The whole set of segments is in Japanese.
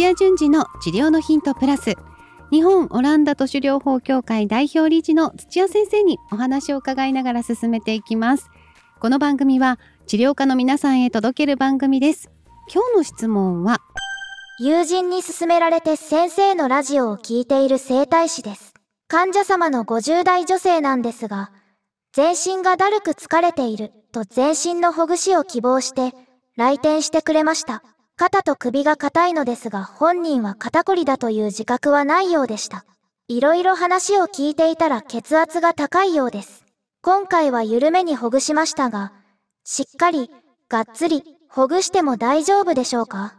土屋順次の治療のヒントプラス。日本オランダ都市療法協会代表理事の土屋先生にお話を伺いながら進めていきます。この番組は治療家の皆さんへ届ける番組です。今日の質問は友人に勧められて先生のラジオを聞いている整体師です。患者様の50代女性なんですが全身がだるく疲れていると全身のほぐしを希望して来店してくれました。肩と首が硬いのですが本人は肩こりだという自覚はないようでした。いろいろ話を聞いていたら血圧が高いようです。今回は緩めにほぐしましたが、しっかり、がっつり、ほぐしても大丈夫でしょうか？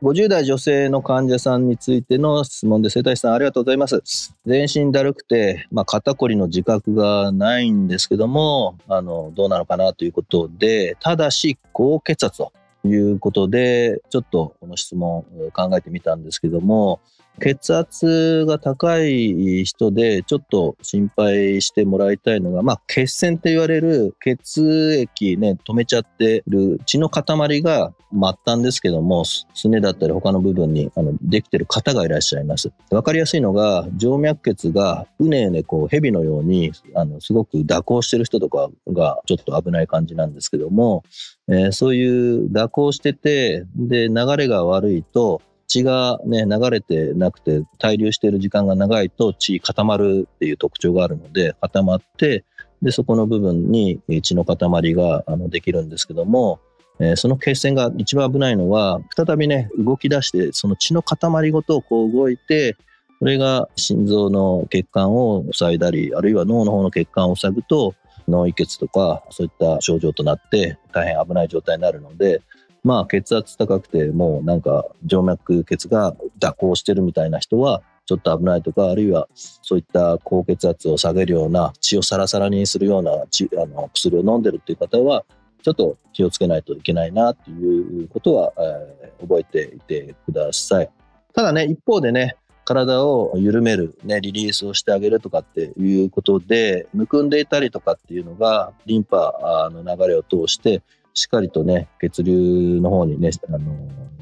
50代女性の患者さんについての質問で、生体師さんありがとうございます。全身だるくて、まあ、肩こりの自覚がないんですけども、あの、どうなのかなということで、ただし、高血圧ということで、ちょっとこの質問を考えてみたんですけども、血圧が高い人でちょっと心配してもらいたいのが、まあ、血栓って言われる血液ね、止めちゃってる血の塊が末端ですけども、すねだったり他の部分にあのできてる方がいらっしゃいます。わかりやすいのが、静脈血がうねうねこう蛇のように、あの、すごく蛇行してる人とかがちょっと危ない感じなんですけども、えー、そういう蛇行してて、で、流れが悪いと、血がね、流れてなくて滞留している時間が長いと血固まるっていう特徴があるので、固まって、で、そこの部分に血の塊があのできるんですけども、えー、その血栓が一番危ないのは、再びね、動き出して、その血の塊ごとこう動いて、それが心臓の血管を塞いだり、あるいは脳の方の血管を塞ぐと、脳溢血とかそういった症状となって大変危ない状態になるので、まあ血圧高くてもうなんか静脈血が蛇行してるみたいな人はちょっと危ないとか、あるいはそういった高血圧を下げるような血をサラサラにするようなあの薬を飲んでるっていう方は、ちょっと気をつけないといけないなっていうことは、えー、覚えていてください。ただね、一方でね、体を緩める、ね、リリースをしてあげるとかっていうことで、むくんでいたりとかっていうのが、リンパの流れを通して、しっかりとね、血流の方にね、あの、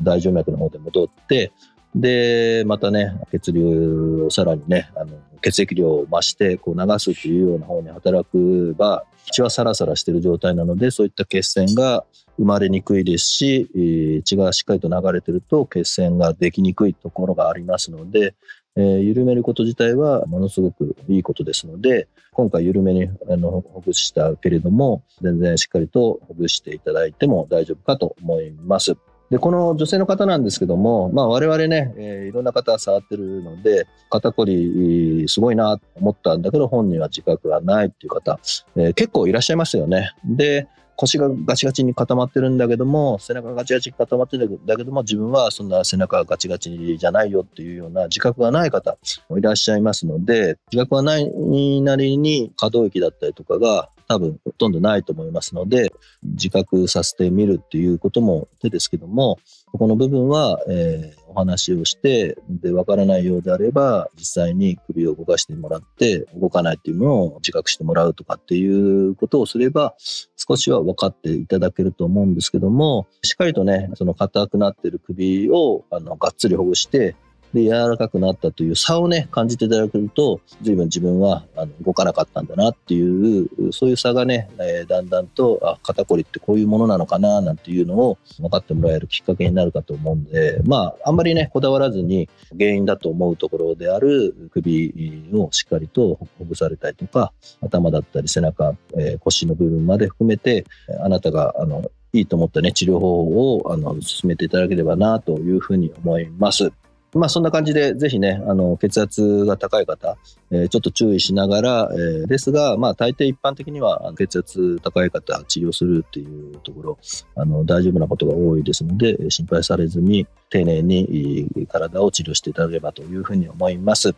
大静脈の方で戻って、で、またね、血流をさらにね、あの、血液量を増して、こう流すっていうような方に働くば、血はサラサラしてる状態なので、そういった血栓が生まれにくいですし、血がしっかりと流れてると血栓ができにくいところがありますので、えー、緩めること自体はものすごくいいことですので、今回緩めにあのほぐしたけれども、全然しっかりとほぐしていただいても大丈夫かと思います。で、この女性の方なんですけども、まあ我々ね、えー、いろんな方触ってるので、肩こりすごいなと思ったんだけど、本人は自覚がないっていう方、えー、結構いらっしゃいますよね。で、腰がガチガチに固まってるんだけども、背中がガチガチに固まってるんだけども、自分はそんな背中がガチガチじゃないよっていうような自覚がない方もいらっしゃいますので、自覚がないなりに可動域だったりとかが多分ほとんどないと思いますので、自覚させてみるっていうことも手ですけども、ここの部分は、えー、お話をして、で、わからないようであれば、実際に首を動かしてもらって、動かないっていうのを自覚してもらうとかっていうことをすれば、少しは分かっていただけると思うんですけども、しっかりとね、その硬くなってる首を、あの、がっつりほぐして、で、柔らかくなったという差をね、感じていただけると、随分自分はあの動かなかったんだなっていう、そういう差がね、えー、だんだんと、あ、肩こりってこういうものなのかな、なんていうのを分かってもらえるきっかけになるかと思うんで、まあ、あんまりね、こだわらずに原因だと思うところである首をしっかりとほぐされたりとか、頭だったり背中、えー、腰の部分まで含めて、あなたが、あの、いいと思ったね、治療法を、あの、進めていただければな、というふうに思います。まあそんな感じで、ぜひね、あの、血圧が高い方、えー、ちょっと注意しながら、えー、ですが、まあ大抵一般的には血圧高い方治療するっていうところ、あの、大丈夫なことが多いですので、心配されずに、丁寧に体を治療していただければというふうに思います。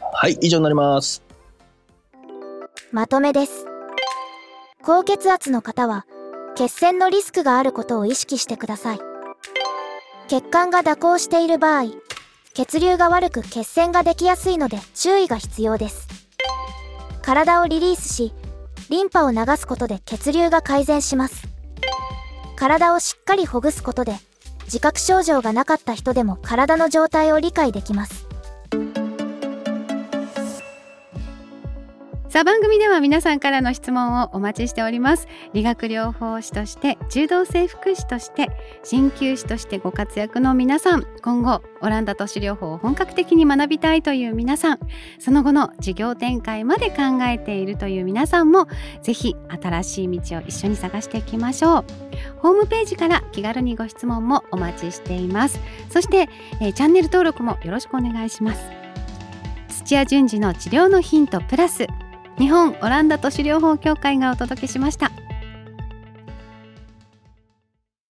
はい、以上になります。まとめです。高血圧の方は、血栓のリスクがあることを意識してください。血管が蛇行している場合、血流が悪く血栓ができやすいので注意が必要です。体をリリースし、リンパを流すことで血流が改善します。体をしっかりほぐすことで自覚症状がなかった人でも体の状態を理解できますさあ番組では皆さんからの質問をお待ちしております。理学療法士として柔道整復師として鍼灸師としてご活躍の皆さん今後オランダ都市療法を本格的に学びたいという皆さんその後の事業展開まで考えているという皆さんもぜひ新しい道を一緒に探していきましょう。ホームページから気軽にご質問もお待ちしています。そして、えー、チャンネル登録もよろしくお願いします。土屋順次の治療のヒントプラス日本オランダ都市療法協会がお届けしました。